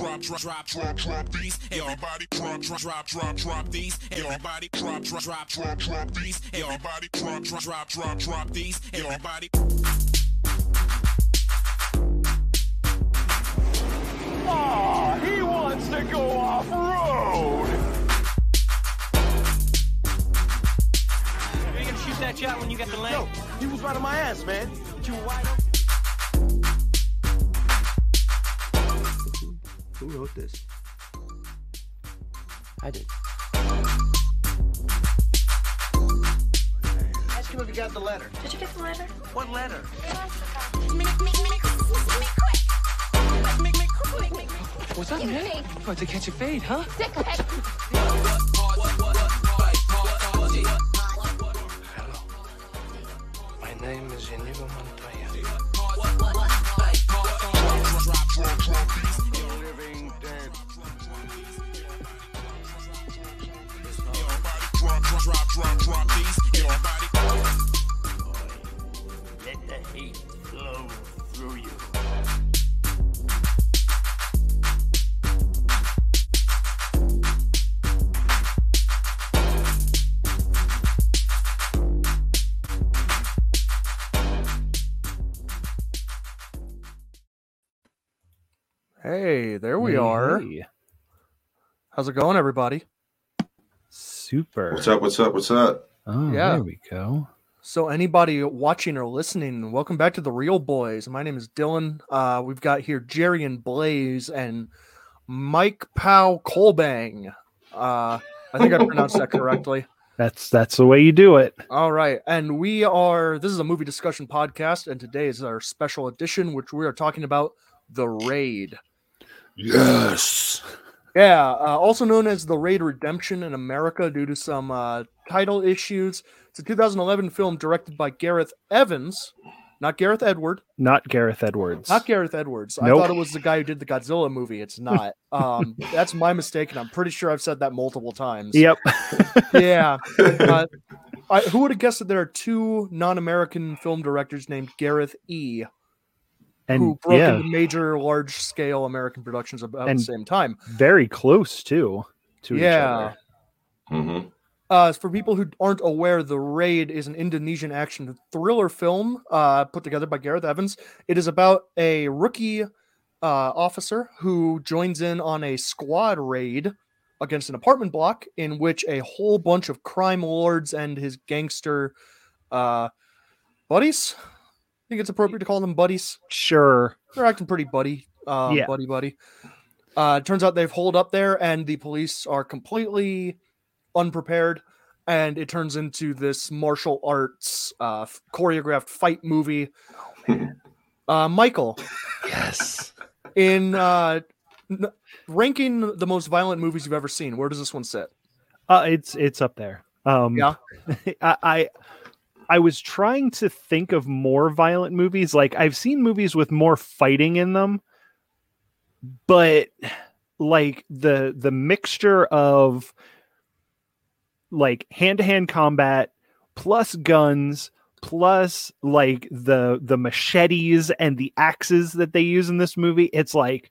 drop, drop, drop, drop, drop these. Everybody drop, drop, drop, drop, drop these. Everybody drop, drop, drop, drop, drop these. Everybody drop, drop, drop, drop, drop these. Everybody. Ah, he wants to go off road. Are you gonna shoot that shot when you get the lane? He was right on my ass, man. You wide open. Who wrote this? I did. Ask him if he got the letter. Did you get the letter? What letter? What's up, man? About to catch a fade, huh? Hello. My name is Inigo Montoya. Drop, drop, drop, drop, drop these. Everybody. Let the hate flow through you. Hey, there we are. Hey, How's it going, everybody? Super. What's up? What's up? What's up? Oh, Yeah. there we go. So, anybody watching or listening, welcome back to the Reel Boys. My name is Dylan. Uh, we've got here Jerry and Blaze and Mike Pow Colbang. Uh, I think I pronounced that correctly. That's that's the way you do it. All right. And we are, this is a movie discussion podcast, and today is our special edition, which we are talking about The Raid. Yes. Yeah, uh, also known as The Raid Redemption in America due to some uh, title issues. It's a 2011 film directed by Gareth Evans, not Gareth Edward, Not Gareth Edwards. not Gareth Edwards. I thought it was the guy who did the Godzilla movie. It's not. Um, that's my mistake, and I'm pretty sure I've said that multiple times. Yep. Yeah. Uh, I, who would have guessed that there are two non-American film directors named Gareth E. who and broke yeah, into major, large-scale American productions about And- the same time? very close too to each Yeah. other. Mm-hmm. Uh, for people who aren't aware, The Raid is an Indonesian action thriller film uh, put together by Gareth Evans. It is about a rookie uh, officer who joins in on a squad raid against an apartment block in which a whole bunch of crime lords and his gangster uh, buddies. I think it's appropriate to call them buddies. Sure. They're acting pretty buddy, um, Yeah. buddy, buddy. Uh, turns out they've holed up there, and the police are completely unprepared, and it turns into this martial arts uh, choreographed fight movie. Oh, uh, Michael, Yes. in uh, n- ranking the most violent movies you've ever seen, where does this one sit? Uh, it's it's up there. Um, Yeah. I, I I was trying to think of more violent movies. Like I've seen movies with more fighting in them, but like the the mixture of like hand to hand combat plus guns plus like the the machetes and the axes that they use in this movie it's like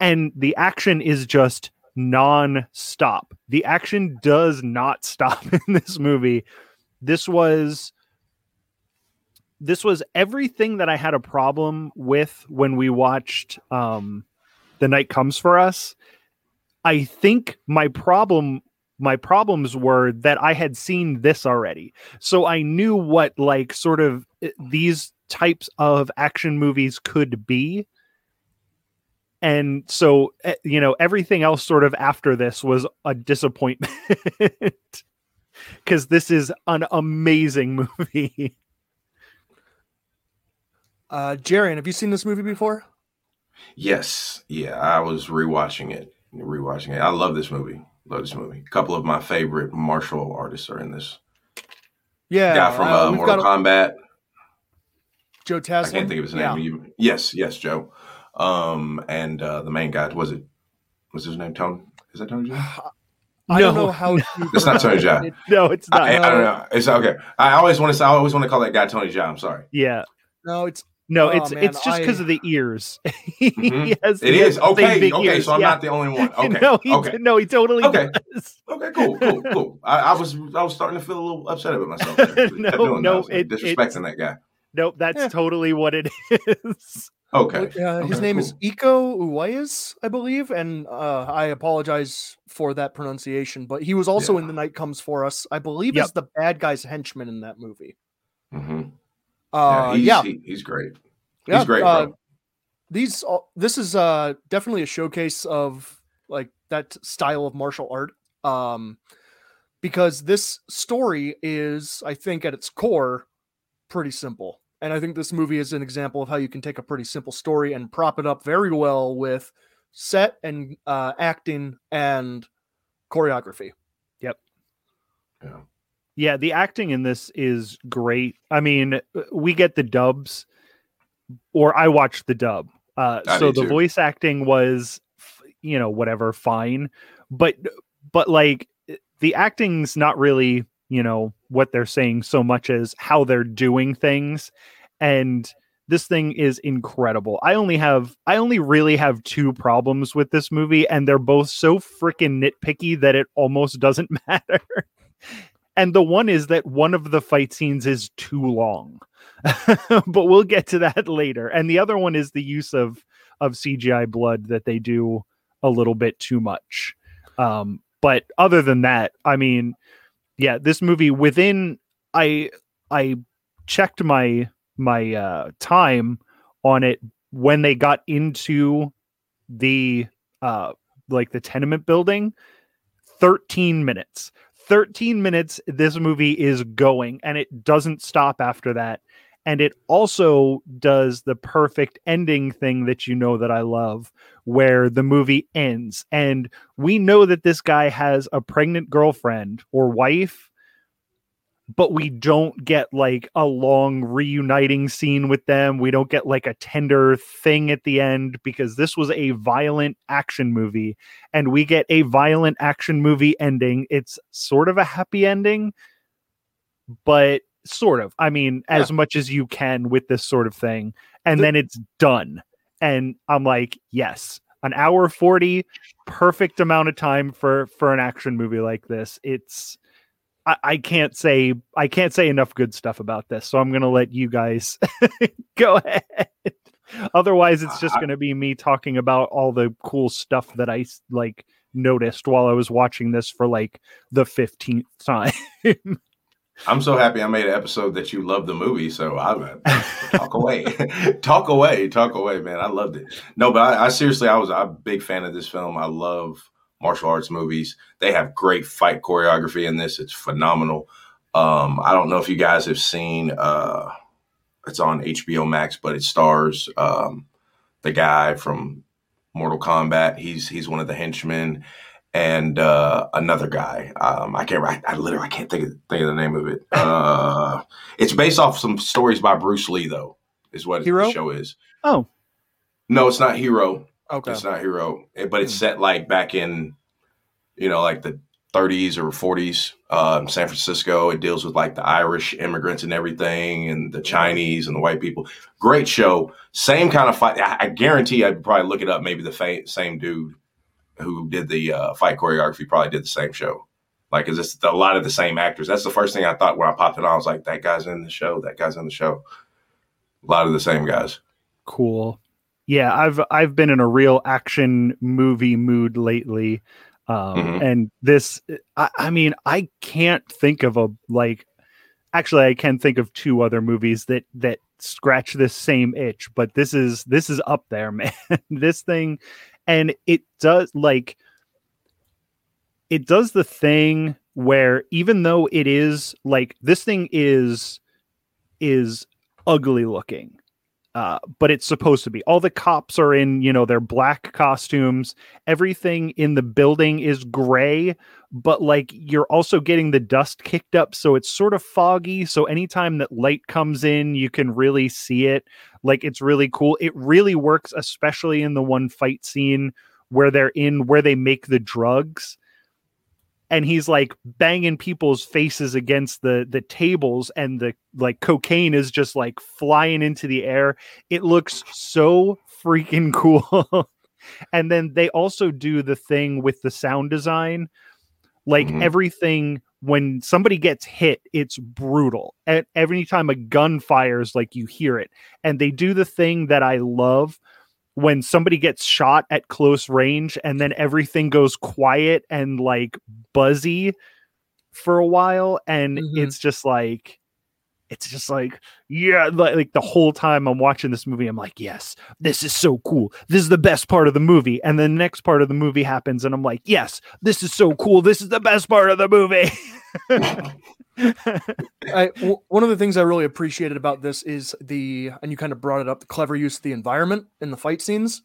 and the action is just non-stop the action does not stop in this movie this was this was everything that i had a problem with when we watched um the night comes for us. I think my problem my problems were that i had seen this already. So i knew what like sort of eh, these types of action movies could be. And so eh, you know everything else sort of after this was a disappointment because this is an amazing movie Uh, Jarian, have you seen this movie before? Yes. Yeah. I was rewatching it. Rewatching it. I love this movie. Love this movie. A couple of my favorite martial artists are in this. Yeah, Guy from uh, uh, Mortal got a- Kombat. Joe I Taslim. can't think of his Yeah. name. You- Yes. Yes, Joe. Um, and uh, the main guy was it? Was his name Tony? Is that Tony? Jaa? I don't know how. to It's not Tony Jaa. no it's not I, I don't know. It's okay. I always want to. say I always want to call that guy Tony Jaa. I'm sorry. yeah No, it's No, Oh, it's man, it's just because I- of the ears. he Mhm. has, It he has is okay. big Okay, ears, so I'm yeah. not the only one. Okay, no, he okay, no, he totally Okay. does. okay, cool, cool, cool. I, I was I was starting to feel a little upset about myself. No, no, that. I it- disrespecting that guy. Nope, that's Yeah. totally what it is. Okay, Uh, his Okay, name is cool. Iko Uwais, I believe, and uh, I apologize for that pronunciation. But he was also Yeah. in The Night Comes for Us, I believe, Yep. is the bad guy's henchman in that movie. hmm Uh, yeah, he's, yeah, he- he's great. yeah, He's great, uh, these this is uh definitely a showcase of like that style of martial art um because this story is i think at its core pretty simple and i think this movie is an example of how you can take a pretty simple story and prop it up very well with set and uh acting and choreography Yep. Yeah. Yeah, the acting in this is great. I mean, uh, we get the dubs, or I watched the dub. Uh, so the too. voice acting was, you know, whatever, fine. But, but like the acting's not really, you know, what they're saying so much as how they're doing things, and this thing is incredible. I only have, I only really have two problems with this movie, and they're both so freaking nitpicky that it almost doesn't matter. And the one is that one of the fight scenes is too long. but we'll get to that later. And the other one is the use of of CGI blood that they do a little bit too much. Um, but other than that, I mean, yeah, this movie within I I checked my my uh time on it when they got into the uh like the tenement building 13 minutes. 13 minutes this movie is going and it doesn't stop after that and it also does the perfect ending thing that you know that I love where the movie ends and we know that this guy has a pregnant girlfriend or wife but we don't get like a long reuniting scene with them. We don't get like a tender thing at the end because this was a violent action movie and we get a violent action movie ending. It's sort of a happy ending, but sort of. I mean, as much as you can with this sort of thing. And The- then it's done. And I'm like, yes, an hour 40, perfect amount of time for for an action movie like this. It's I, I can't say I can't say enough good stuff about this, so I'm gonna let you guys go ahead. Otherwise, it's just gonna be me talking about all the cool stuff that I like noticed while I was watching this for like the fifteenth time. I'm so happy I made an episode that you love the movie. So I talk away, talk away, talk away, man. I loved it. No, but I, I seriously, I was a big fan of this film. I love martial arts movies. They have great fight choreography in this. It's phenomenal. Um, I don't know if you guys have seen. Uh, it's on HBO Max, but it stars um, the guy from Mortal Kombat. He's he's one of the henchmen, and uh, another guy. Um, I can't. I, I literally I can't think of, think of the name of it. Uh, it's based off some stories by Bruce Lee, though. Is what Hero? the show is. oh, No, it's not Hero. okay It's not Hero, Eh, but it's Hmm. set like back in, you know, like the 30s or 40s, um, San Francisco. It deals with like the Irish immigrants and everything, and the Chinese and the white people. Great show. Same kind of fight. I, I guarantee I'd probably look it up. Maybe the fa- same dude who did the uh, fight choreography probably did the same show. Like, is it's a lot of the same actors? That's the first thing I thought when I popped it on. I was like, that guy's in the show. That guy's in the show. A lot of the same guys. cool. Yeah, I've I've been in a real action movie mood lately. Um, Mhm. and this I, I mean, I can't think of a like actually I can think of two other movies that that scratch this same itch, but this is this is up there, man. this thing and it does like it does the thing where even though it is like this thing is is ugly looking uh, but it's supposed to be. All the cops are in, you know, their black costumes. Everything in the building is gray, but like you're also getting the dust kicked up, so it's sort of foggy. So anytime that light comes in, you can really see it. Like it's really cool. It really works, especially in the one fight scene where they're in where they make the drugs. And he's like banging people's faces against the the tables and the like cocaine is just like flying into the air. It looks so freaking cool. And then they also do the thing with the sound design. Like Mhm. everything when somebody gets hit it's brutal. And every time a gun fires like you hear it. And they do the thing that i love when somebody gets shot at close range and then everything goes quiet and like buzzy for a while and Mhm. it's just like it's just like yeah like, like the whole time i'm watching this movie i'm like yes this is so cool. This is the best part of the movie. And the next part of the movie happens and i'm like yes this is so cool. This is the best part of the movie I, w- one of the things I really appreciated about this is the, and you kind of brought it up, the clever use of the environment in the fight scenes,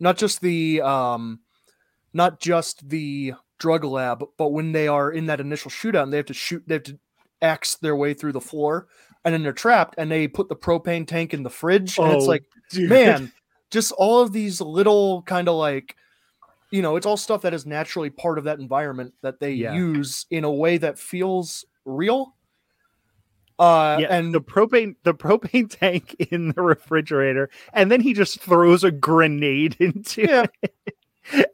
not just the, um, not just the drug lab, but when they are in that initial shootout and they have to shoot, they have to axe their way through the floor, and then they're trapped, and they put the propane tank in the fridge, and it's Oh, like, dude. man, just all of these little kind of like, you know, it's all stuff that is naturally part of that environment that they Yeah. use in a way that feels real. Uh, yeah, and the propane the propane tank in the refrigerator, and then he just throws a grenade into Yeah. it.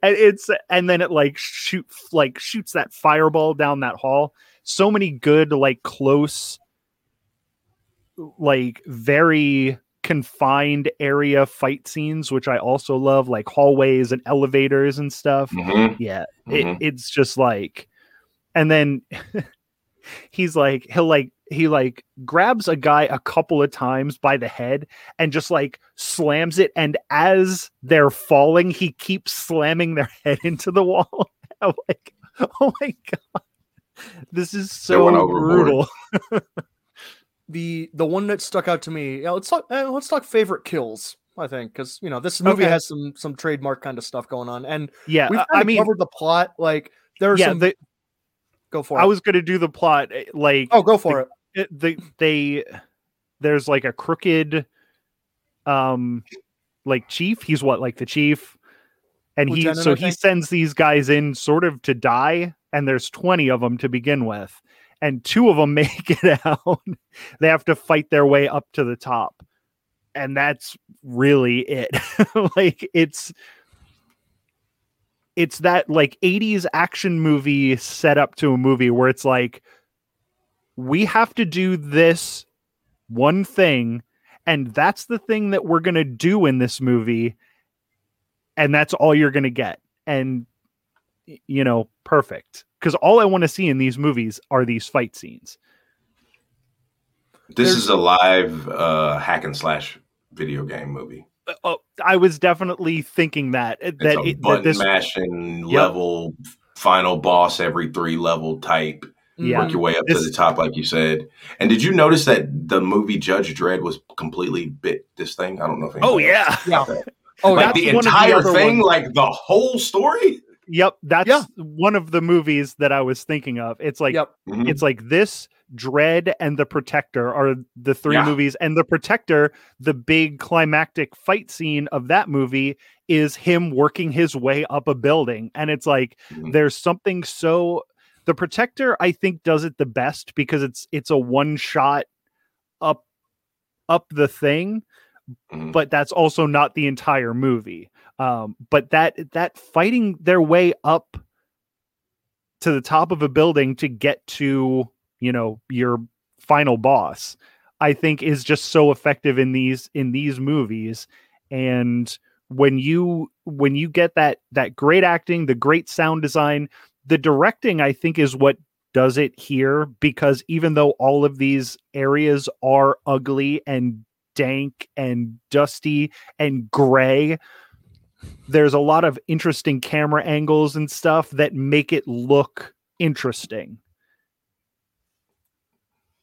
And it's and then it like shoot like shoots that fireball down that hall. So many good like close like very confined area fight scenes which I also love like hallways and elevators and stuff. Mhm. Yeah, Mhm. it, it's just like, and then he's like, he'll like, he like grabs a guy a couple of times by the head and just like slams it. And as they're falling, he keeps slamming their head into the wall. I'm like, oh my God. This is so brutal. The the one that stuck out to me, yeah, let's talk. eh, let's talk favorite kills. I think because you know this movie Okay. has some some trademark kind of stuff going on, and Yeah. we've I- I mean, covered the plot. Like there are yeah, some. the, go for I it. was going to do the plot. eh, Like, oh, go for it. it, the they there's like a crooked um like chief he's what like the chief and he so he sends these guys in sort of to die and there's 20 of them to begin with and two of them make it out. They have to fight their way up to the top. And that's really it. Like it's it's that like 80s action movie set up to a movie where it's like we have to do this one thing and that's the thing that we're going to do in this movie and that's all you're going to get. And you know perfect because all i want to see in these movies are these fight scenes This There's- is a live uh, hack and slash video game movie. Uh, oh, i was definitely thinking that uh, It's that, a it, that button this mashing Yep. level final boss every three level type. Yeah. Work your way up to the top, like you said. And did you notice that the movie Judge Dredd was completely bit this thing? I don't know if oh anybody yeah else got that. Oh, like that's the one of the entire thing, ones. like the whole story. Yep that's Yeah. one of the movies that i was thinking of it's like yep. Mhm. it's like this Dredd and the protector are the three Yeah. movies and the protector the big climactic fight scene of that movie is him working his way up a building and it's like Mhm. there's something so the protector i think does it the best because it's it's a one shot up up the thing Mhm. but that's also not the entire movie um but that that fighting their way up to the top of a building to get to you know your final boss i think is just so effective in these in these movies. And when you when you get that that great acting the great sound design the directing i think is what does it here because even though all of these areas are ugly and dank and dusty and gray there's a lot of interesting camera angles and stuff that make it look interesting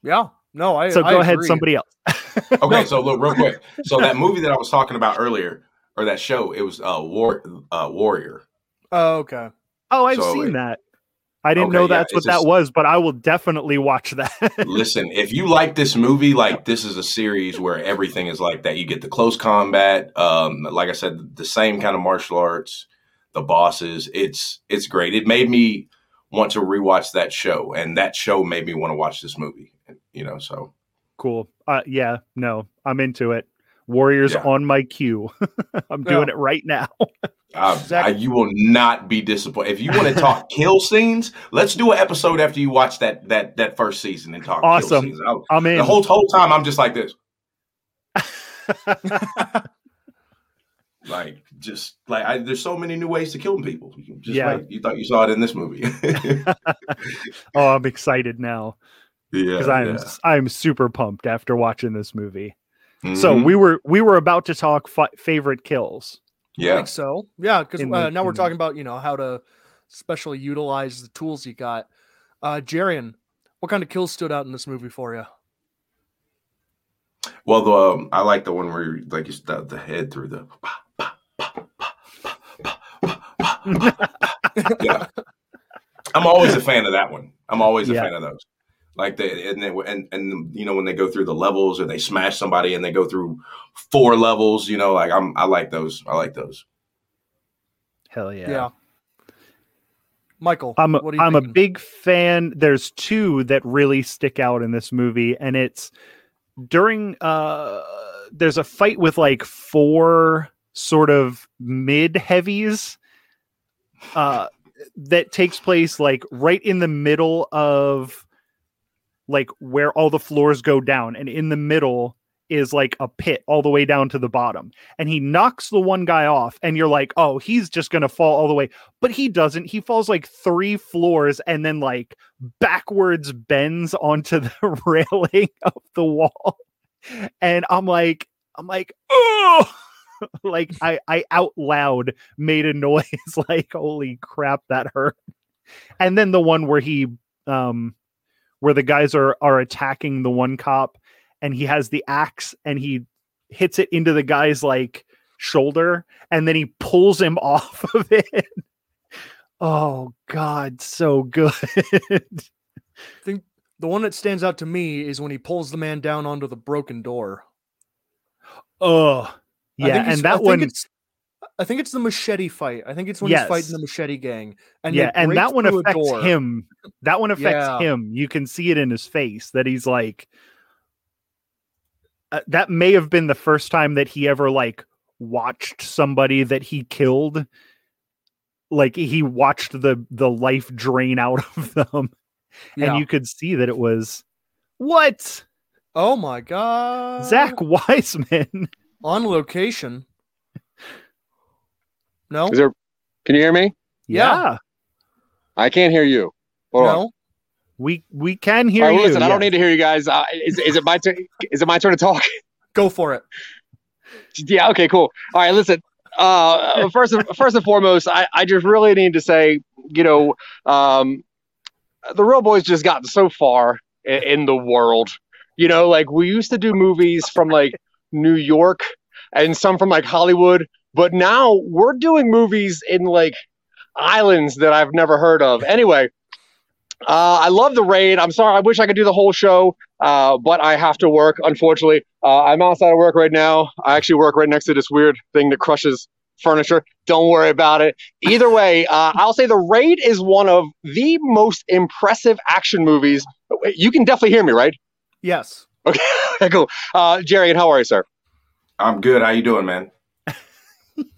Yeah. No, I. so I go ahead agree. somebody else Okay, so look real quick. So that movie that I was talking about earlier, or that show, it was uh, War uh, Warrior. Oh, okay. oh i've So seen it- that i didn't Okay, know yeah, that's what that just- was but i will definitely watch that Listen, if you like this movie, like this is a series where everything is like that. You get the close combat, um, like I said, the same kind of martial arts, the bosses. It's it's great. It made me want to rewatch that show, and that show made me want to watch this movie. You know, so Cool. Uh, yeah, no, I'm into it. Warriors Yeah. on my queue. I'm doing it right now. uh, Zach- I- you will not be disappointed if you want to talk kill scenes. Let's do an episode after you watch that that that first season and talk. Kill Awesome. scenes. I- I'm in. the whole whole time I'm just like this, like just like I, there's so many new ways to kill people. Just Yeah. wait. You thought you saw it in this movie. oh, I'm excited now yeah, because I'm yeah. I'm super pumped after watching this movie. So Mhm. we were we were about to talk fi- favorite kills. I yeah, think so. Yeah, because uh, the- now we're in- talking about you know how to specially utilize the tools you got. Uh, Jarian, what kind of kills stood out in this movie for you? Well, the um, I like the one where you, like you stab the head through the. yeah, I'm always a fan of that one. I'm always a Yeah. fan of those. Like the and they, and and you know when they go through the levels or they smash somebody and they go through four levels. You know, like I'm I like those. I like those. Hell yeah. Yeah. Michael, I'm what are you I'm a big fan. There's two that really stick out in this movie, and it's during uh there's a fight with like four sort of mid heavies uh that takes place like right in the middle of like where all the floors go down and in the middle is like a pit all the way down to the bottom. And he knocks the one guy off and you're like oh he's just going to fall all the way. But he doesn't. He falls like three floors and then like backwards bends onto the railing of the wall. And i'm like i'm like oh like i i out loud made a noise like holy crap that hurt. And then the one where he um where the guys are are attacking the one cop and he has the axe and he hits it into the guy's like shoulder and then he pulls him off of it. Oh god. So good. I think the one that stands out to me is when he pulls the man down onto the broken door. oh yeah and I that think one I think it's the machete fight. I think it's when he's fighting the machete gang. And yeah and that one affects him that one affects Yeah. him you can see it in his face that he's like uh, that may have been the first time that he ever like watched somebody that he killed like he watched the the life drain out of them Yeah. and you could see that it was what oh my god, zach wiseman on location. No, Is there? Can you hear me? Yeah. I can't hear you. Hold on. no. we we can hear All right, well, you listen, I don't need to hear you guys. Uh, is, is it my turn? Is it my turn to talk? Go for it. yeah. Okay. Cool. All right. Listen. Uh, first, and, first and foremost, I, I just really need to say, you know, um, the reel boys just gotten so far in, in the world. You know, like we used to do movies from like New York and some from like Hollywood, but now we're doing movies in like islands that I've never heard of. Anyway, uh, I love the raid. I'm sorry. I wish I could do the whole show, uh, but I have to work, unfortunately. Uh, I'm outside of work right now. I actually work right next to this weird thing that crushes furniture. Don't worry about it. Either way, uh, I'll say the raid is one of the most impressive action movies. You can definitely hear me, right? Yes. Okay, cool. Uh, Jerry, and how are you, sir? I'm good. How you doing, man?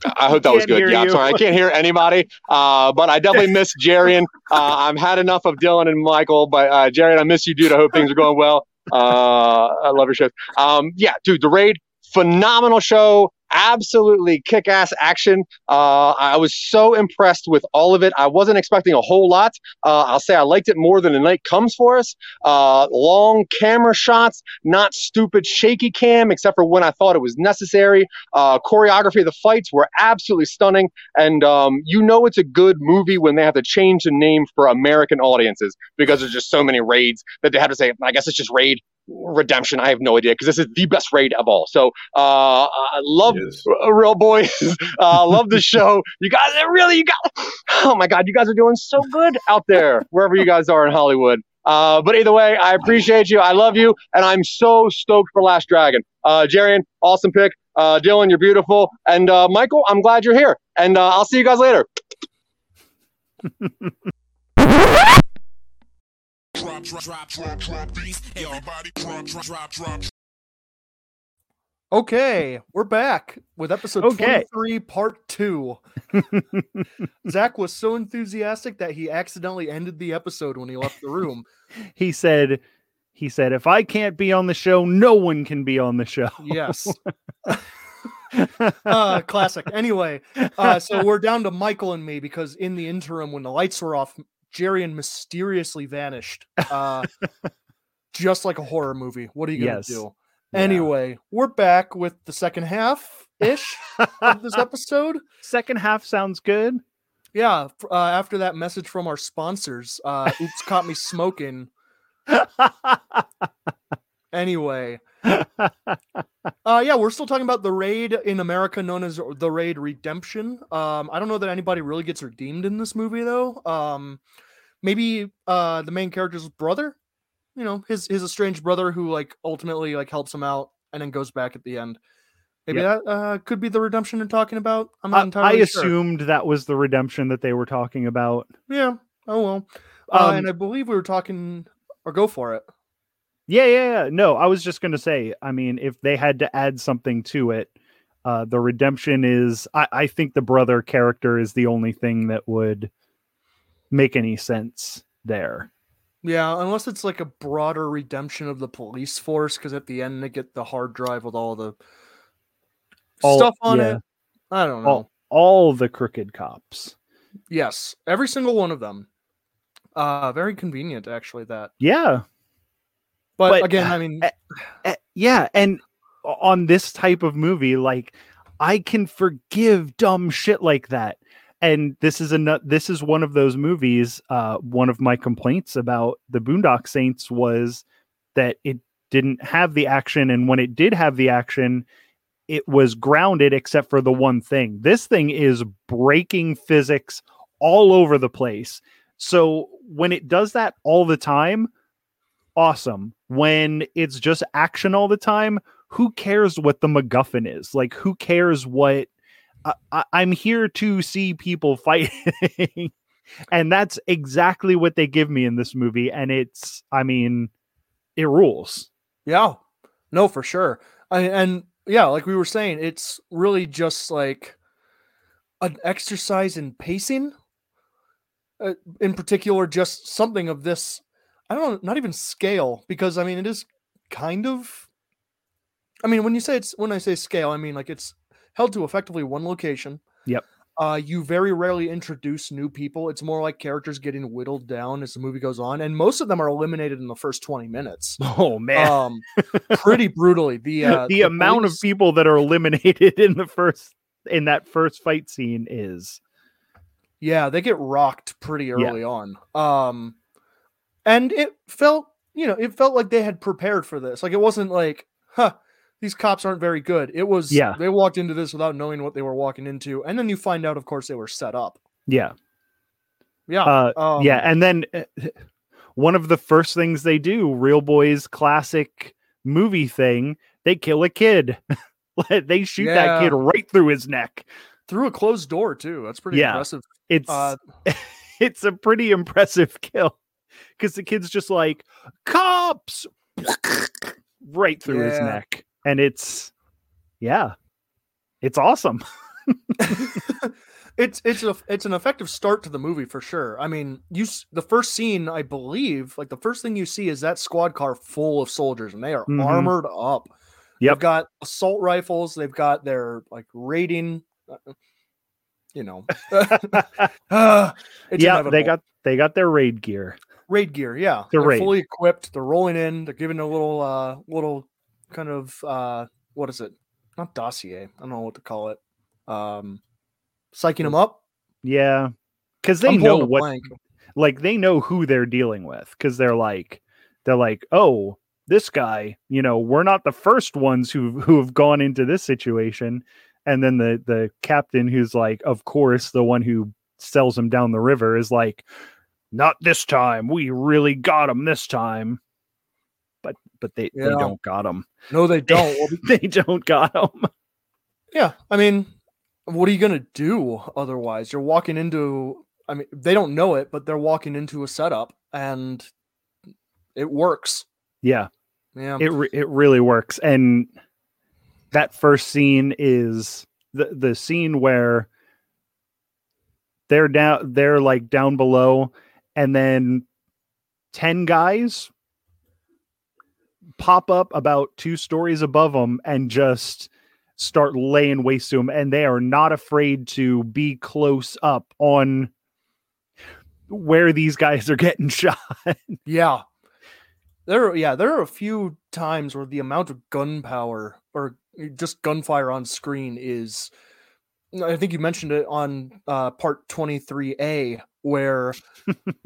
I hope that was good. Yeah, I'm sorry. I can't hear anybody, uh, but I definitely miss Jarian. Uh, I've had enough of Dylan and Michael, but uh, Jarian, I miss you, dude. I hope things are going well. Uh, I love your show. Um, yeah, dude, The Raid, phenomenal show. Absolutely kick ass action. Uh, I was so impressed with all of it. I wasn't expecting a whole lot. Uh, I'll say I liked it more than The Night Comes for Us. Uh, long camera shots, not stupid shaky cam, except for when I thought it was necessary. Uh, choreography of the fights were absolutely stunning. And um, you know it's a good movie when they have to change the name for American audiences because there's just so many raids that they have to say, I guess it's just Raid Redemption. I have no idea because this is the best raid of all. So uh, I love Yes. R- Reel Boys. uh, love the show. You guys are really, you got, oh my God, you guys are doing so good out there, wherever you guys are in Hollywood. Uh, but either way, I appreciate you. I love you. And I'm so stoked for Last Dragon. Uh, Jarian, awesome pick. Uh, Dylan, you're beautiful. And uh, Michael, I'm glad you're here. And uh, I'll see you guys later. drop, drop, drop, drop, drop these. Everybody drop, drop, drop, drop. Okay, we're back with episode Okay. 23, part two. Zach was so enthusiastic that he accidentally ended the episode when he left the room. he said he said if I can't be on the show, no one can be on the show. Yes. uh, classic. Anyway, uh, so we're down to Michael and me because in the interim, when the lights were off, Jarian mysteriously vanished. Uh, just like a horror movie. What are you going to Yes. do? Yeah. Anyway, we're back with the second half ish of this episode. Second half sounds good. Yeah, uh, after that message from our sponsors, uh, Oops Caught Me Smoking. Anyway, uh, yeah, we're still talking about the raid in America known as the raid Redemption. Um, I don't know that anybody really gets redeemed in this movie though. Um, maybe uh, the main character's brother, you know, his his estranged brother who like ultimately like helps him out and then goes back at the end. Maybe that uh, could be the redemption they're talking about. I'm not I, I entirely sure. I assumed that was the redemption that they were talking about. Yeah. Oh well. Uh, Um, and I believe we were talking, or go for it. Yeah, yeah, yeah. No, I was just going to say, I mean, if they had to add something to it, uh, the redemption is, I, I think the brother character is the only thing that would make any sense there. Yeah, unless it's like a broader redemption of the police force, because at the end they get the hard drive with all the All- stuff on yeah. it. I don't know. All, all the crooked cops. Yes, every single one of them. Uh, very convenient actually. That, Yeah. But, But, again, I mean, eh, Eh, yeah. And on this type of movie, like, I can forgive dumb shit like that. And this is a this is one of those movies. Uh, one of my complaints about the Boondock Saints was that it didn't have the action, and when it did have the action, it was grounded except for the one thing. This thing is breaking physics all over the place. So when it does that all the time, awesome. When it's just action all the time, who cares what the MacGuffin is? Like, who cares what? I, I'm here to see people fighting, and that's exactly what they give me in this movie. And it's, I mean, it rules. yeah, no, for sure. I, and yeah, like we were saying, it's really just like an exercise in pacing. Uh, in particular, just something of this. I don't know, not even scale, because I mean, it is kind of. I mean, when you say it's when I say scale, I mean like it's held to effectively one location. Yep. Uh, you very rarely introduce new people. It's more like characters getting whittled down as the movie goes on, and most of them are eliminated in the first twenty minutes. Oh man, Um, pretty brutally. The uh, the amount of people that are eliminated in the first in that first fight scene is Yeah, they get rocked pretty early on. Um and it felt, you know, it felt like they had prepared for this. Like it wasn't like, huh, these cops aren't very good. It was Yeah. they walked into this without knowing what they were walking into. And then you find out, of course, they were set up. yeah. Yeah. Uh, um, yeah, and then uh, one of the first things they do, Reel Boys classic movie thing, they kill a kid. they shoot that kid right through his neck. through a closed door too. That's pretty Yeah. impressive. It's Uh it's a pretty impressive kill because the kid's just like cops right through his neck, and it's yeah, it's awesome. it's it's a it's an effective start to the movie for sure. I mean, you the first scene, I believe, like the first thing you see is that squad car full of soldiers, and they are Mhm. armored up. Yep. They've got assault rifles. They've got their like raiding. uh, You know, Ah, yeah, they got they got their raid gear. Raid gear. Yeah, The they're fully equipped. They're rolling in. They're giving a little uh little kind of uh what is it? Not dossier. I don't know what to call it. Um, psyching them up. Yeah, because they I'm know what blank. like they know who they're dealing with because they're like they're like oh this guy you know we're not the first ones who who have gone into this situation and then the the captain who's like of course the one who sells him down the river is like not this time we really got them this time but but they, they don't got them. No, they don't. They don't got them. Yeah, I mean, what are you gonna do otherwise? You're walking into. I mean, they don't know it, but they're walking into a setup, and it works. Yeah. Yeah. it re- it really works and that first scene is the the scene where they're down they're like down below and then 10 guys pop up about two stories above them and just start laying waste to them and they are not afraid to be close up on where these guys are getting shot Yeah. There are, yeah, there are a few times where the amount of gunpowder or just gunfire on screen is I think you mentioned it on uh part 23A where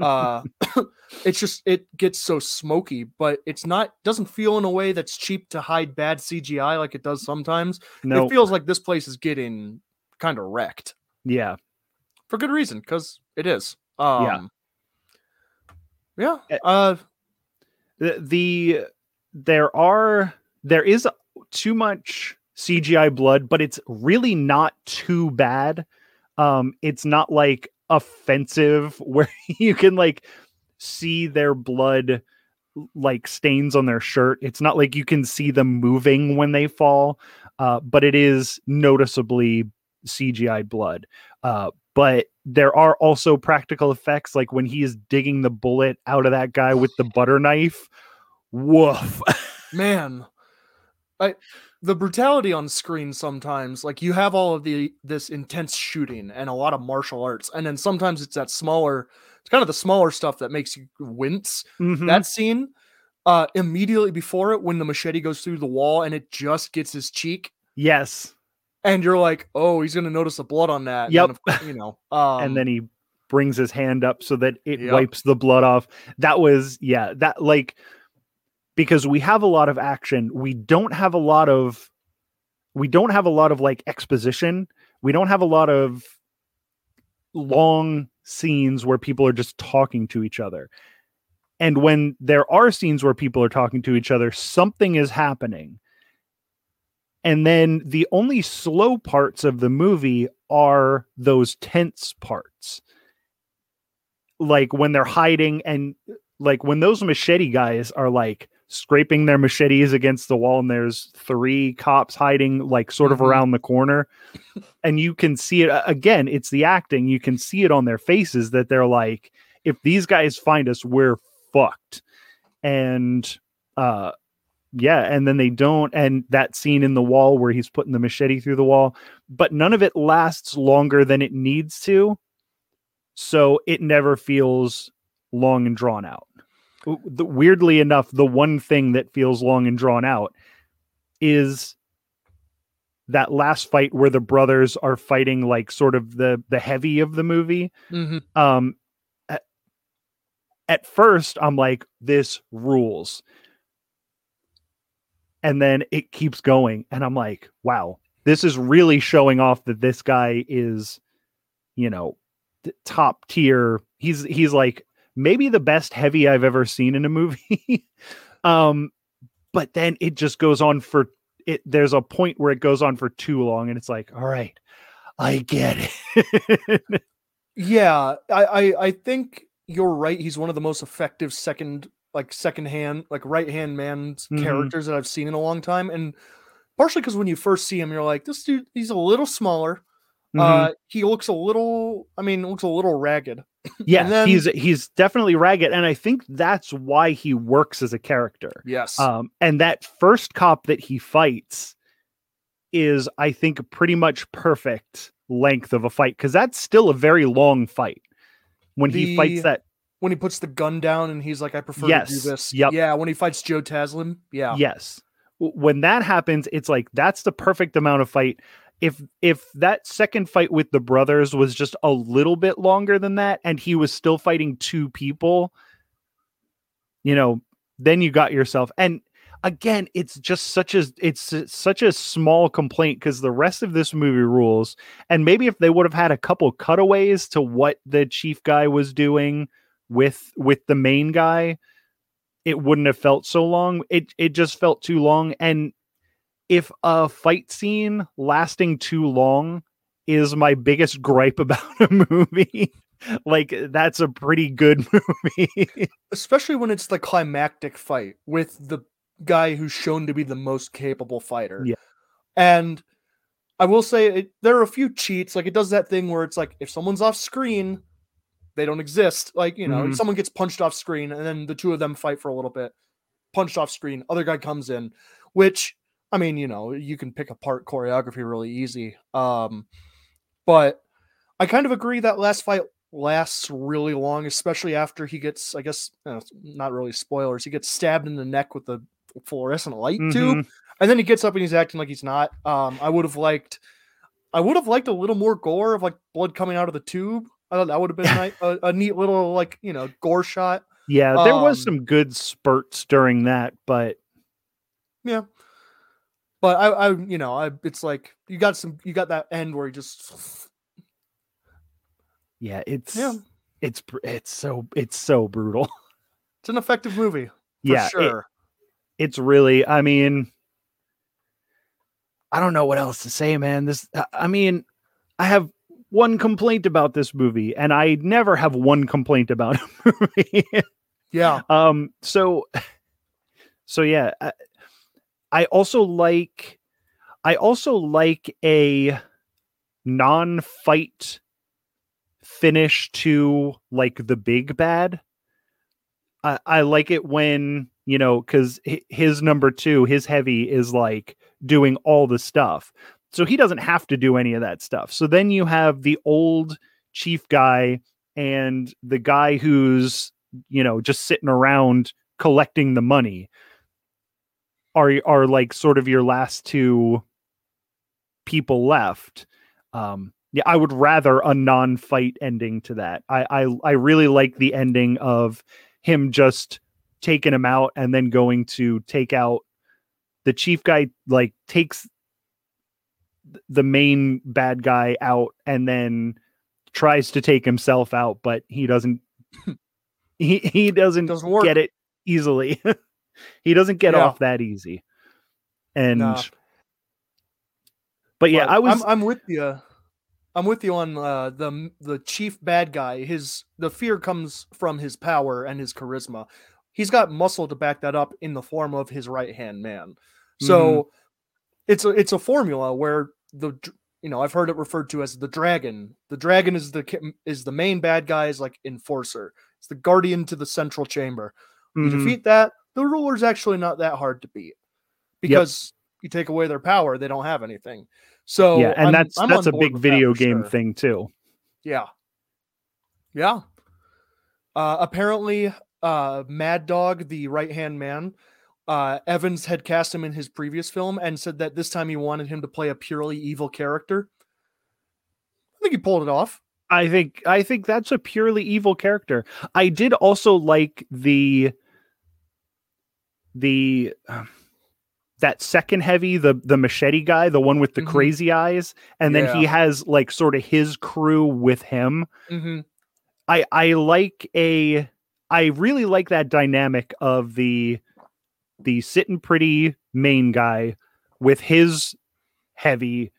uh it's just it gets so smoky, but it's not doesn't feel in a way that's cheap to hide bad CGI like it does sometimes. no It feels like this place is getting kind of wrecked yeah for good reason because it is. Um, Yeah. Yeah. Uh, the, the there are there is too much CGI blood, but it's really not too bad. Um, it's not like offensive where you can like see their blood like stains on their shirt. It's not like you can see them moving when they fall, uh, but it is noticeably CGI blood. Uh, but there are also practical effects, like when he is digging the bullet out of that guy with the butter knife. Woof. man i the brutality on screen sometimes like you have all of the this intense shooting and a lot of martial arts and then sometimes it's that smaller it's kind of the smaller stuff that makes you wince Mhm. that scene uh immediately before it when the machete goes through the wall and it just gets his cheek yes. and you're like oh he's gonna notice the blood on that and Yep. then, course, you know um, and then he brings his hand up so that it Yep. wipes the blood off. That was yeah, that like because we have a lot of action, we don't have a lot of we don't have a lot of like exposition. We don't have a lot of long scenes where people are just talking to each other. And when there are scenes where people are talking to each other, something is happening. And then the only slow parts of the movie are those tense parts. Like when they're hiding and like when those machete guys are like scraping their machetes against the wall and there's three cops hiding like sort of Mhm. around the corner. And you can see it again it's the acting. You can see it on their faces that they're like if these guys find us we're fucked. And uh yeah and then they don't and that scene in the wall where he's putting the machete through the wall but none of it lasts longer than it needs to. So it never feels long and drawn out weirdly enough the one thing that feels long and drawn out is that last fight where the brothers are fighting like sort of the the heavy of the movie. Mhm. um at, at first i'm like this rules. And then it keeps going and i'm like wow this is really showing off that this guy is you know top tier. He's he's like maybe the best heavy i've ever seen in a movie um but then it just goes on for it there's a point where it goes on for too long and it's like all right i get it Yeah, I, I I think you're right. He's one of the most effective second, like second hand, like right hand man's Mhm. characters that I've seen in a long time, and partially because when you first see him, you're like, this dude, he's a little smaller. Mhm. Uh, he looks a little, I mean, looks a little ragged. Yeah then- he's he's definitely ragged and i think that's why he works as a character Yes. um and that first cop that he fights is i think pretty much perfect length of a fight because that's still a very long fight when he fights that when he puts the gun down and he's like, I prefer to Yes, do this. yep. Yeah. When he fights Joe Taslim. Yeah. yes when that happens it's like that's the perfect amount of fight if if that second fight with the brothers was just a little bit longer than that and he was still fighting two people you know then you got yourself. And again it's just such a it's such a small complaint because the rest of this movie rules. And maybe if they would have had a couple cutaways to what the chief guy was doing with with the main guy it wouldn't have felt so long. It it just felt too long. And if a fight scene lasting too long is my biggest gripe about a movie like that's a pretty good movie. especially when it's the climactic fight with the guy who's shown to be the most capable fighter. Yeah. And I will say it, there are a few cheats. Like it does that thing where it's like if someone's off screen, they don't exist. Like, you know, Mhm. someone gets punched off screen and then the two of them fight for a little bit, punched off screen, other guy comes in, which I mean, you know, you can pick apart choreography really easy. Um, but I kind of agree that last fight lasts really long, especially after he gets, I guess, uh, not really spoilers. He gets stabbed in the neck with the fluorescent light tube, Mhm. and then he gets up and he's acting like he's not. Um, I would have liked, I would have liked a little more gore of like blood coming out of the tube. I thought that would have been a, a neat little like you know gore shot. Yeah, there was Um, some good spurts during that, but Yeah. But I, I, you know, I, it's like you got some, you got that end where he just, yeah, it's Yeah. it's it's so it's so brutal. it's an effective movie for yeah, it- sure. it's really i mean i don't know what else to say man this I- i mean i have one complaint about this movie and i never have one complaint about a movie yeah. um so so yeah I, also like i also like a non-fight finish to like the big bad. I, I like it when you know because his number two his heavy is like doing all the stuff. So he doesn't have to do any of that stuff. So then you have the old chief guy and the guy who's you know just sitting around collecting the money are are like sort of your last two people left. Um yeah i would rather a non-fight ending to that. I i, I really like the ending of him just taking him out and then going to take out the chief guy like takes the main bad guy out and then tries to take himself out but he doesn't he he doesn't, Doesn't work. get it easily he doesn't get Yeah. off that easy and Nah. but yeah i was I'm, I'm with you. I'm with you on uh, the the chief bad guy. His the fear comes from his power and his charisma. He's got muscle to back that up in the form of his right hand man. So Mm-hmm. it's a it's a formula where the you know I've heard it referred to as the dragon. The dragon is the is the main bad guy is like enforcer. It's the guardian to the central chamber. You Mhm. defeat that, the ruler's actually not that hard to beat because you take away their power, they don't have anything. So yeah and I'm- that's I'm that's a big video game sure. thing too Yeah, yeah. Uh, apparently, uh, Mad Dog, the right hand man, uh, Evans had cast him in his previous film and said that this time he wanted him to play a purely evil character. I think he pulled it off. I think I think that's a purely evil character. I did also like the the um, that second heavy, the the machete guy, the one with the Mhm. crazy eyes, and then he has like sort of his crew with him. Mm-hmm. I I like a I really like that dynamic of the the sitting pretty main guy with his heavy,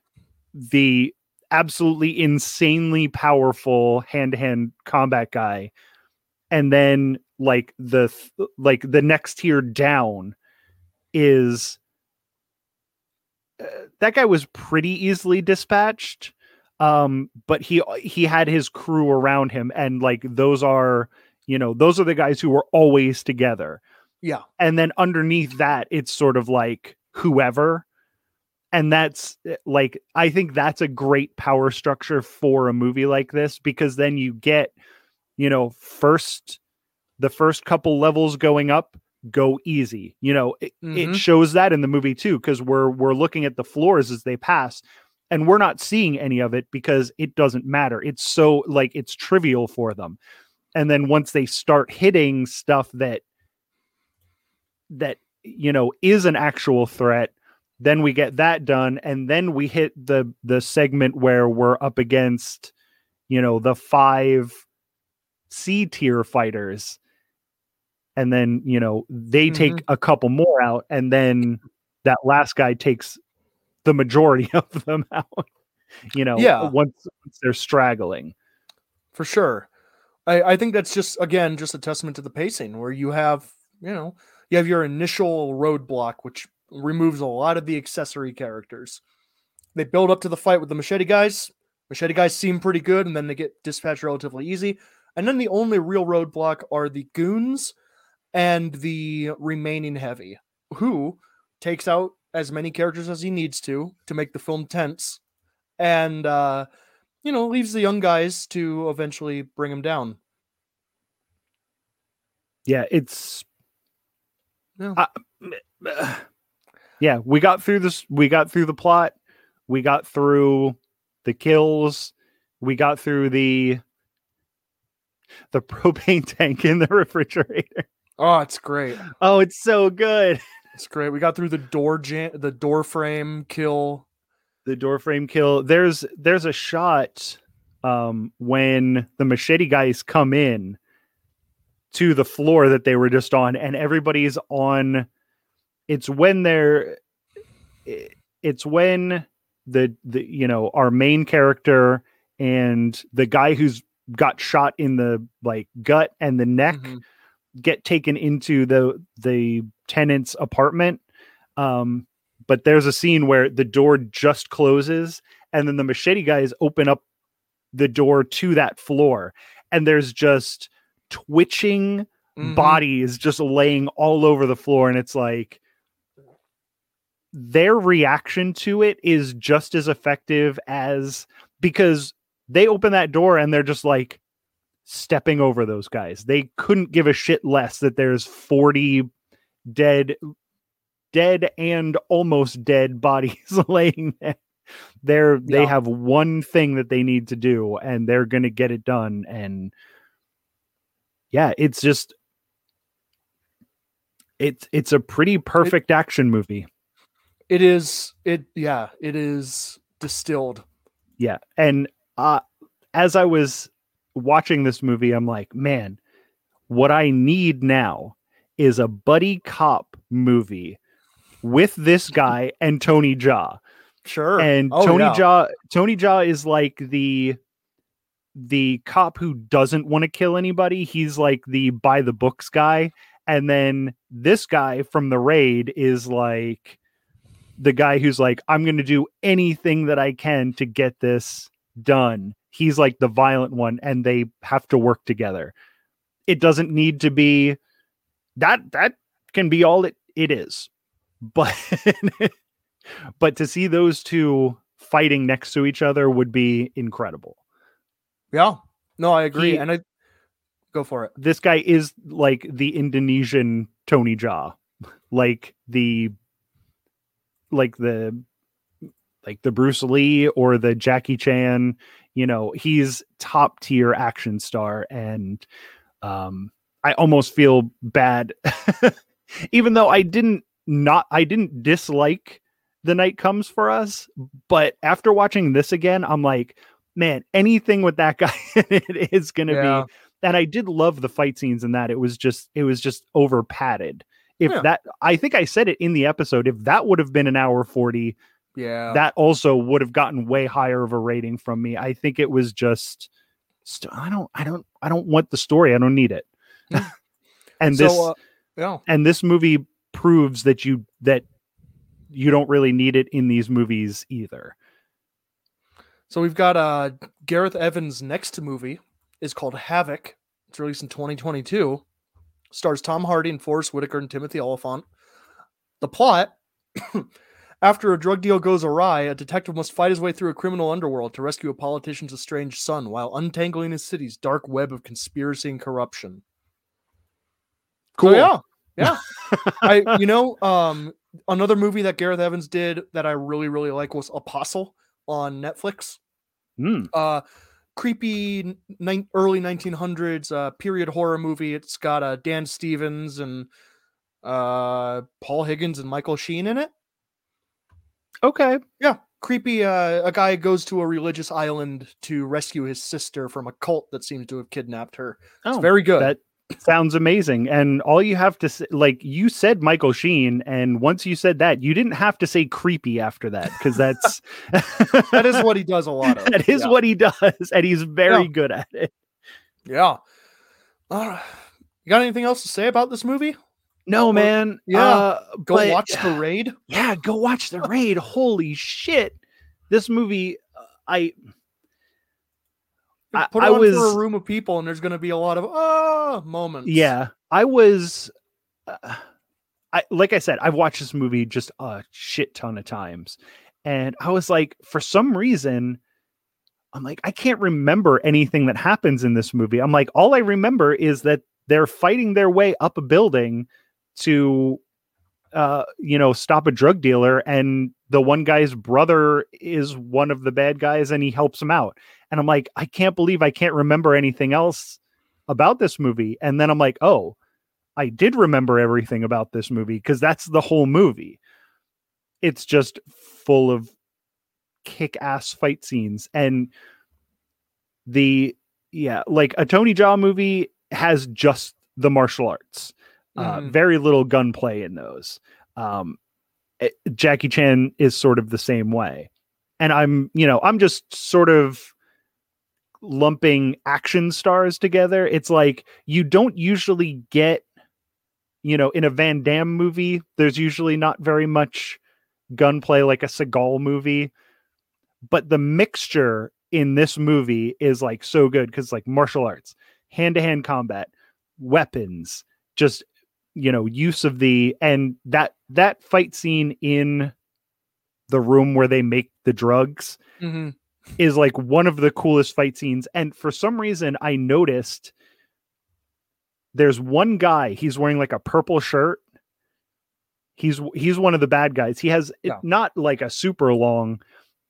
the absolutely insanely powerful hand-to-hand combat guy, and then like the th- like the next tier down is uh, that guy was pretty easily dispatched um but he he had his crew around him and like those are you know those are the guys who were always together Yeah. and then underneath that it's sort of like whoever and that's eh, like i think that's a great power structure for a movie like this because then you get you know first the first couple levels going up go easy you know it, it Mhm. shows that in the movie too because we're we're looking at the floors as they pass and we're not seeing any of it because it doesn't matter it's so like it's trivial for them and then once they start hitting stuff that that you know is an actual threat then we get that done and then we hit the the segment where we're up against you know the five c tier fighters and then you know they take Mhm. a couple more out and then that last guy takes the majority of them out you know Yeah. once, once they're straggling for sure. I, I think that's just again just a testament to the pacing where you have you know you have your initial roadblock which removes a lot of the accessory characters. They build up to the fight with the machete guys. Machete guys seem pretty good, and then they get dispatched relatively easy. And then the only real roadblock are the goons and the remaining heavy, who takes out as many characters as he needs to to make the film tense, and uh, you know leaves the young guys to eventually bring him down. Yeah, it's Yeah. I- yeah, we got through this. We got through the plot. We got through the kills. We got through the the propane tank in the refrigerator. Oh, it's great. Oh, it's so good. It's great. We got through the door jam, the door frame kill. The door frame kill. There's there's a shot um when the machete guys come in to the floor that they were just on and everybody's on it's when they're it's when the the you know our main character and the guy who's got shot in the like gut and the neck Mhm. get taken into the the tenant's apartment um but there's a scene where the door just closes and then the machete guys open up the door to that floor and there's just twitching Mhm. bodies just laying all over the floor and it's like their reaction to it is just as effective as because they open that door and they're just like stepping over those guys they couldn't give a shit less that there's 40 dead dead and almost dead bodies laying there they're they Yeah. have one thing that they need to do and they're gonna get it done and yeah it's just it's it's a pretty perfect action movie It is. It yeah. It is distilled. yeah and uh as i was watching this movie i'm like man what i need now is a buddy cop movie with this guy and tony jaa Sure. and Oh, Tony yeah. Jaa Tony Jaa is like the the cop who doesn't want to kill anybody. He's like the by the books guy. And then this guy from the raid is like the guy who's like, I'm gonna do anything that I can to get this done. He's like the violent one, and they have to work together. It doesn't need to be that that can be all it, it is. But but to see those two fighting next to each other would be incredible. Yeah. No, I agree. He- and I go for it. This guy is like the Indonesian Tony Jaa, like the like the like the Bruce Lee or the Jackie Chan, you know, he's top tier action star and um I almost feel bad even though I didn't not I didn't dislike the night comes for us, but after watching this again, I'm like, man, anything with that guy it is gonna Yeah. be and I did love the fight scenes in that. It was just it was just over padded. If Yeah. that I think I said it in the episode, if that would have been an hour 40, Yeah. that also would have gotten way higher of a rating from me. I think it was just st- I don't I don't I don't want the story. I don't need it. and this so, uh, yeah. and this movie proves that you that you don't really need it in these movies either. So we've got uh Gareth Evans' next movie is called Havoc. It's released in 2022. Stars Tom Hardy and Forest Whitaker and Timothy Olyphant. The plot After a drug deal goes awry, a detective must fight his way through a criminal underworld to rescue a politician's estranged son while untangling his city's dark web of conspiracy and corruption. Cool. So, yeah. Yeah. I you know, um another movie that Gareth Evans did that I really, really like was Apostle on Netflix Hmm. uh creepy nine, early 1900s uh period horror movie it's got uh dan stevens and uh paul higgins and michael sheen in it Okay. yeah creepy uh a guy goes to a religious island to rescue his sister from a cult that seems to have kidnapped her it's Oh, very good That sounds amazing. And all you have to say, like you said, Michael Sheen, and once you said that, you didn't have to say creepy after that because that's that is what he does a lot of that is yeah. what he does, and he's very Yeah. good at it. Yeah. Uh, you got anything else to say about this movie? No, man. yeah, uh, Go but- watch the raid. Yeah, go watch the raid. Holy shit. This movie, uh, I I- Put it I on for a room of people, and there's going to be a lot of ah moments. Yeah, I was. Uh, I like I said, I've watched this movie just a shit ton of times, and I was like, for some reason, I'm like, I can't remember anything that happens in this movie. I'm like, all I remember is that they're fighting their way up a building to, uh, you know, stop a drug dealer, and the one guy's brother is one of the bad guys, and he helps him out. And I'm like, I can't believe I can't remember anything else about this movie. And then I'm like, oh, I did remember everything about this movie because that's the whole movie. It's just full of kick ass fight scenes. And the, yeah, like a Tony Jaa movie has just the martial arts, uh, Mhm. very little gunplay in those. Um, eh, Jackie Chan is sort of the same way. And I'm, you know, I'm just sort of lumping action stars together. It's like you don't usually get, you know, in a Van Damme movie, there's usually not very much gunplay like a Seagal movie. But the mixture in this movie is like so good because like martial arts, hand to hand combat, weapons, just you know, use of the and that that fight scene in the room where they make the drugs Mhm. is like one of the coolest fight scenes. And for some reason, I noticed there's one guy, he's wearing like a purple shirt. He's he's one of the bad guys. He has Yeah. not like a super long,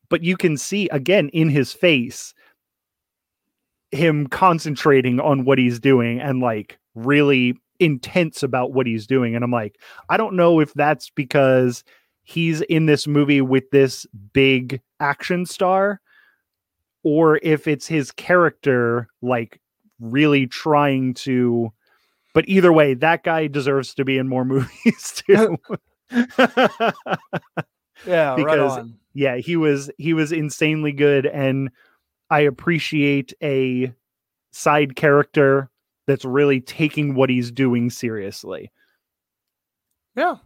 but you can see again in his face him concentrating on what he's doing and like really intense about what he's doing. And I'm like, I don't know if that's because he's in this movie with this big action star or if it's his character like really trying to but either way that guy deserves to be in more movies too Yeah, right Because- on. yeah he was he was insanely good and i appreciate a side character that's really taking what he's doing seriously Yeah.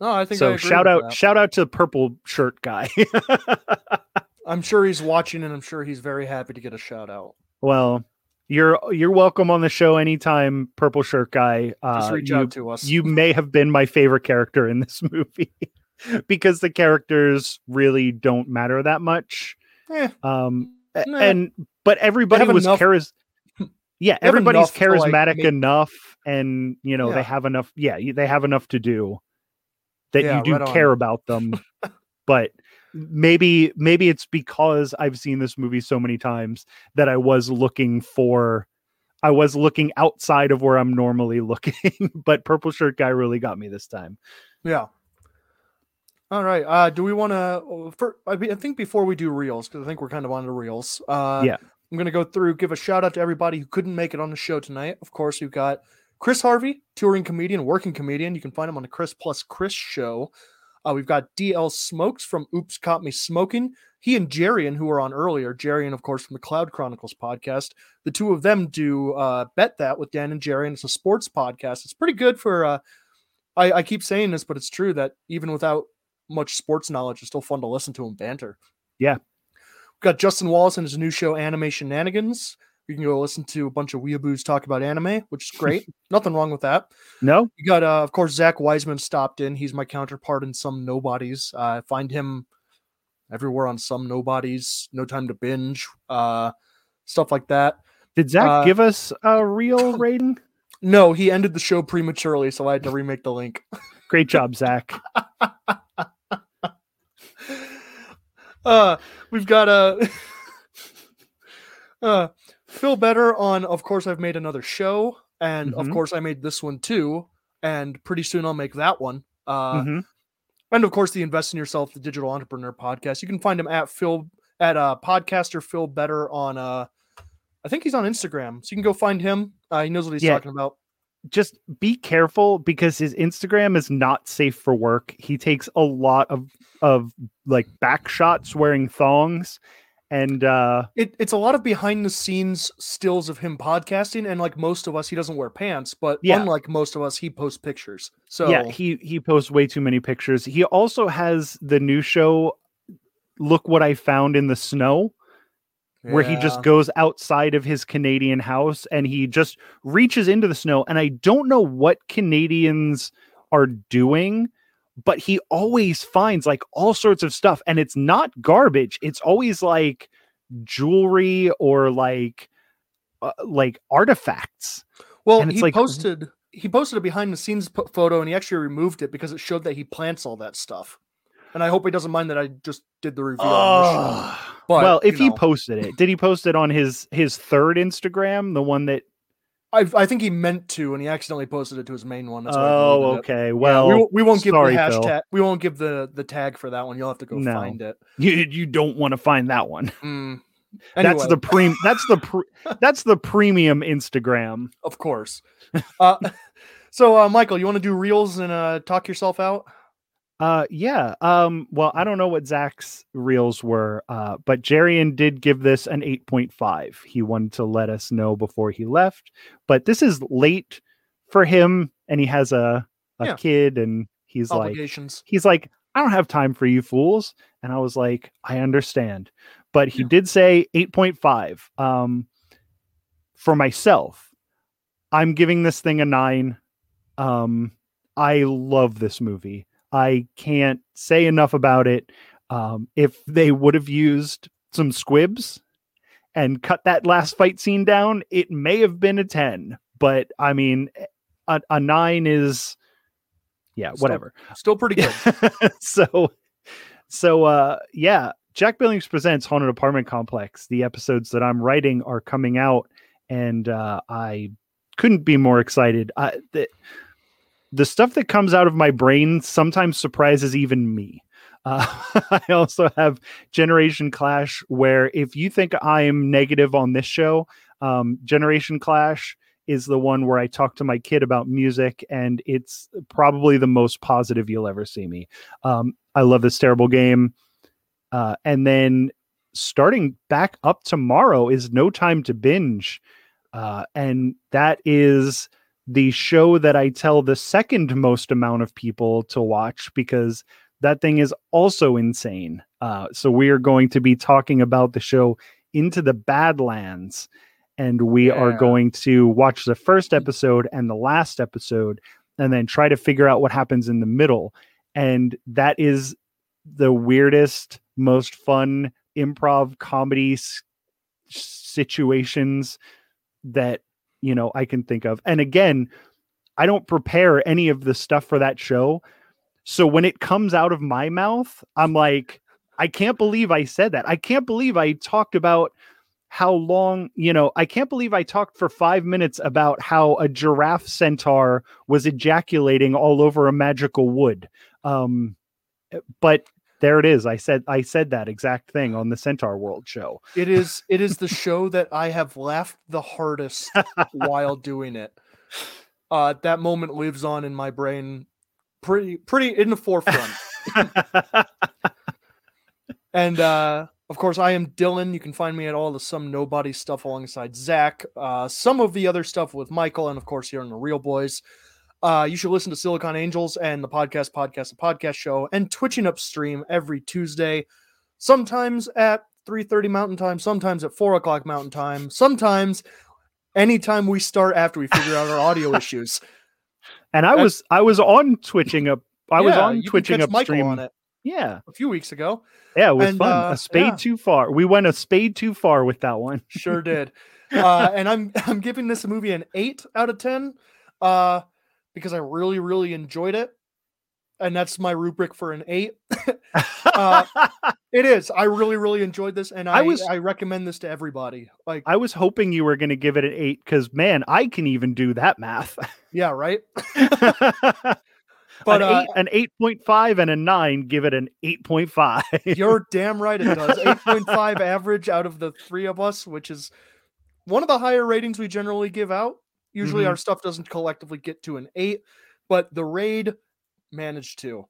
No, I think I so agree shout out shout out to the purple shirt guy I'm sure he's watching, and I'm sure he's very happy to get a shout out. well you're you're welcome on the show anytime purple shirt guy uh Just reach you, out to us. you may have been my favorite character in this movie because the characters really don't matter that much Eh, um Nah. and but everybody was enough- charis yeah everybody's to, like, charismatic enough and you know Yeah. they have enough yeah they have enough to do that Yeah, you do right care about them but maybe maybe it's because i've seen this movie so many times that i was looking for i was looking outside of where i'm normally looking but purple shirt guy really got me this time yeah. All right. Uh, do we want to? For I, I think before we do reels, because I think we're kind of on the reels. Uh, Yeah. I'm gonna go through, give a shout out to everybody who couldn't make it on the show tonight. Of course, we've got Chris Harvey, touring comedian, working comedian. You can find him on the Chris Plus Chris show. Uh, we've got DL Smokes from Oops Caught Me Smoking. He and Jarian, who were on earlier, Jarian, of course, from the Cloud Chronicles podcast. The two of them do uh, Bet That with Dan and Jarian. It's a sports podcast. It's pretty good for. Uh, I, I keep saying this, but it's true that even without much sports knowledge, it's still fun to listen to him banter. Yeah. Got Justin Wallace and his new show, Animation Shenanigans. You can go listen to a bunch of weeaboos talk about anime, which is great. Nothing wrong with that. no You got, uh, of course, Zach Wiseman stopped in. He's my counterpart in Some Nobodies. Uh, find him everywhere on Some Nobodies, No Time to Binge, uh, stuff like that. did zach Uh, give us a real rating No, he ended the show prematurely, so I had to remake the link. great job zach uh we've got a uh feel better on of course i've made another show and of Mhm. course i made this one too and pretty soon i'll make that one uh Mhm. and of course the invest in yourself the digital entrepreneur podcast you can find him at phil at uh podcaster phil better on uh i think he's on instagram so you can go find him uh he knows what he's Yeah. talking about just be careful because his Instagram is not safe for work. He takes a lot of of like back shots wearing thongs And uh It, it's a lot of behind the scenes stills of him podcasting, and like most of us, he doesn't wear pants. But Yeah. unlike most of us, he posts pictures. So yeah, he he posts way too many pictures. He also has the new show Look What I Found in the Snow where he just goes outside of his Canadian house and he just reaches into the snow. And I don't know what Canadians are doing, but he always finds like all sorts of stuff. And it's not garbage, it's always like jewelry or like uh, like artifacts. Well, he like- posted he posted a behind the scenes po- photo, and he actually removed it because it showed that he plants all that stuff. And I hope he doesn't mind that I just did the review. show. But, well, if you he posted it, did he post it on his his third Instagram, the one that? I, I think he meant to, and he accidentally posted it to his main one. That's why I Oh, deleted it. okay. Yeah, Well, we, won't- we won't give sorry, the Phil. hashtag. We won't give the the tag for that one. You'll have to go No. find it. You you don't want to find that one. Mm. That's the pre. That's the pre, that's the premium Instagram. of course. Uh, so, uh, Michael, you want to do reels and uh, talk yourself out? Uh, yeah. Um. Well, I don't know what Zach's reels were. Uh, but Jarian did give this an eight point five. He wanted to let us know before he left. But this is late for him, and he has a a Yeah. kid, and he's like, he's like, I don't have time for you fools. And I was like, I understand. But he did say 8.5. Um, for myself, I'm giving this thing a nine. Um, I love this movie. I can't say enough about it. Um, if they would have used some squibs and cut that last fight scene down, it may have been a 10. But I mean, a, a nine is, yeah, Still- whatever Still pretty good. so so uh yeah jack billings presents haunted apartment complex the episodes that i'm writing are coming out and uh i couldn't be more excited I, the, the stuff that comes out of my brain sometimes surprises even me uh, i also have generation clash where if you think i'm negative on this show um generation clash is the one where I talk to my kid about music, and it's probably the most positive you'll ever see me. Um, I love this terrible game. Uh, and then starting back up tomorrow is No Time to Binge. Uh, and that is the show that I tell the second most amount of people to watch because that thing is also insane. Uh, so we are going to be talking about the show Into the Badlands and we are going to watch the first episode and the last episode and then try to figure out what happens in the middle. And that is the weirdest most fun improv comedy s- situations that you know I can think of. And again I don't prepare any of the stuff for that show. So when it comes out of my mouth I'm like I can't believe I said that. I can't believe I talked about how long you know i can't believe i talked for five minutes about how a giraffe centaur was ejaculating all over a magical wood. Um but there it is i said i said that exact thing on the centaur world show It is it is the show that I have laughed the hardest while doing it. Uh, that moment lives on in my brain, pretty pretty in the forefront. and uh, of course, I am Dylan. You can find me at all the some nobody stuff alongside Zach. Uh, some of the other stuff with Michael, and of course here on the Reel Boys. Uh, you should listen to Silicon Angels and the podcast, podcast, the podcast show, and Twitching Upstream every Tuesday, sometimes at 3:30 Mountain Time, sometimes at four o'clock Mountain Time, sometimes anytime we start after we figure out our audio issues. and i That's- was i was on twitching up i was on twitching upstream on it yeah a few weeks ago. yeah it was And, fun uh, a spade yeah. too far we went a spade too far with that one Sure did. uh, and I'm I'm giving this movie an eight out of ten, uh, because I really really enjoyed it, and that's my rubric for an eight. uh, it is. I really really enjoyed this, and I I was- I recommend this to everybody. Like, i was hoping you were going to give it an eight because man i can even do that math yeah, right. but uh, an, eight, an 8.5 and a 9 give it an 8.5 You're damn right it does. 8.5 average out of the three of us, which is one of the higher ratings we generally give out. Usually Mhm. our stuff doesn't collectively get to an eight, but the raid managed to.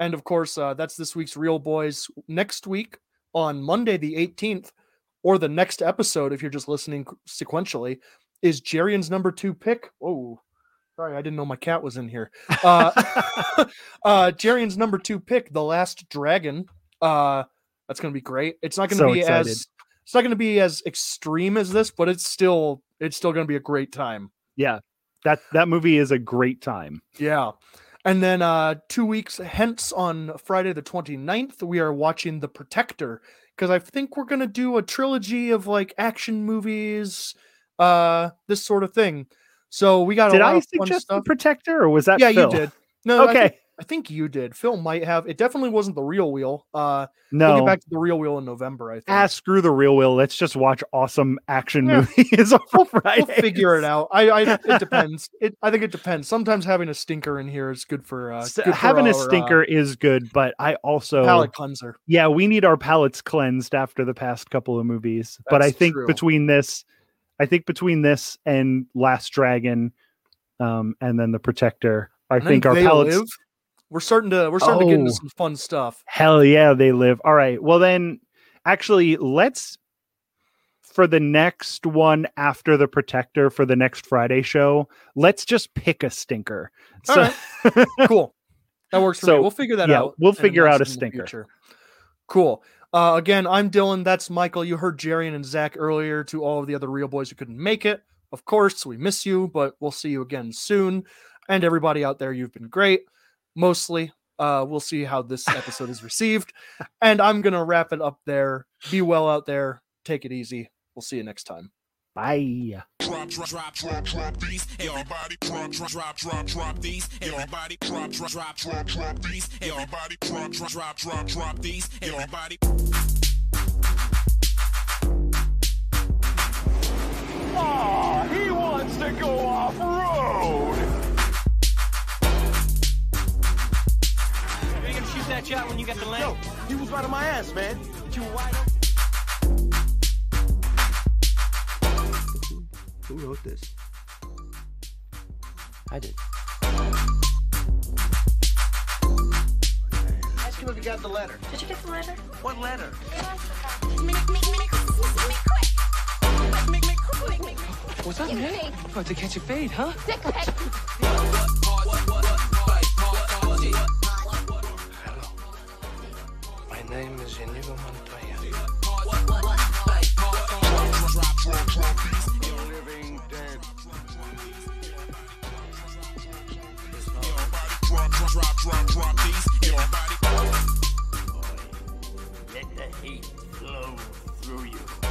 And of course, uh, that's this week's Reel Boys. Next week, on Monday the 18th, or the next episode, if you're just listening sequentially, is Jarian's number two pick. Oh, sorry, I didn't know my cat was in here. Uh, uh, Jarian's number two pick, The Last Dragon. Uh, that's gonna be great. It's not gonna So be excited. as it's not gonna be as extreme as this, but it's still it's still gonna be a great time. Yeah, that that movie is a great time. Yeah. And then uh two weeks hence on Friday the 29th, we are watching The Protector because I think we're gonna do a trilogy of like action movies, uh, this sort of thing. So we got Did a lot I of fun suggest the. Protector, or was that yeah, Phil? you did. No, okay, I think you did. Phil might have. It definitely wasn't the real wheel. Uh, no. we'll get back to the real wheel in November. I think. Ah, screw the real wheel. Let's just watch awesome action Yeah. movies on we'll Friday. figure it out. I, I it depends. It I think it depends. Sometimes having a stinker in here is good for uh, good for Having a our, uh, stinker is good, but I also palate cleanser. yeah, we need our palates cleansed after the past couple of movies. but I think true. between this, I think between this and Last Dragon, um, and then the Protector, I And think our palates. Live, we're starting to we're starting to get into Oh. some fun stuff. Hell yeah, they live. All right. Well, then, actually, let's for the next one after the Protector for the next Friday show. Let's just pick a stinker. All So, right. Cool. That works for So, me. We'll figure that yeah, out. we'll figure out a it in the stinker. Cool. Uh, again, I'm Dylan. That's Michael. You heard Jarian and Zach earlier. To all of the other reel boys who couldn't make it, of course, we miss you, but we'll see you again soon. And everybody out there, you've been great. Mostly. Uh, we'll see how this episode is received. And I'm gonna wrap it up there. Be well out there. Take it easy. We'll see you next time. bye. drop, drop, drop, drop, drop these. Everybody drop, drop, drop, drop, drop these. Everybody drop, drop, drop, drop, drop these. Everybody drop, drop, drop, drop, drop these. Everybody. Ah, he wants to go off road. Are you gonna shoot that shot when you get the land? He was right on my ass, man. You wide open. Who wrote this? I did. Ask him if he got the letter. Did you get the letter? What letter? What's up, man? About to catch a fade, huh? My name is Inigo Montoya. Let the hate flow through you.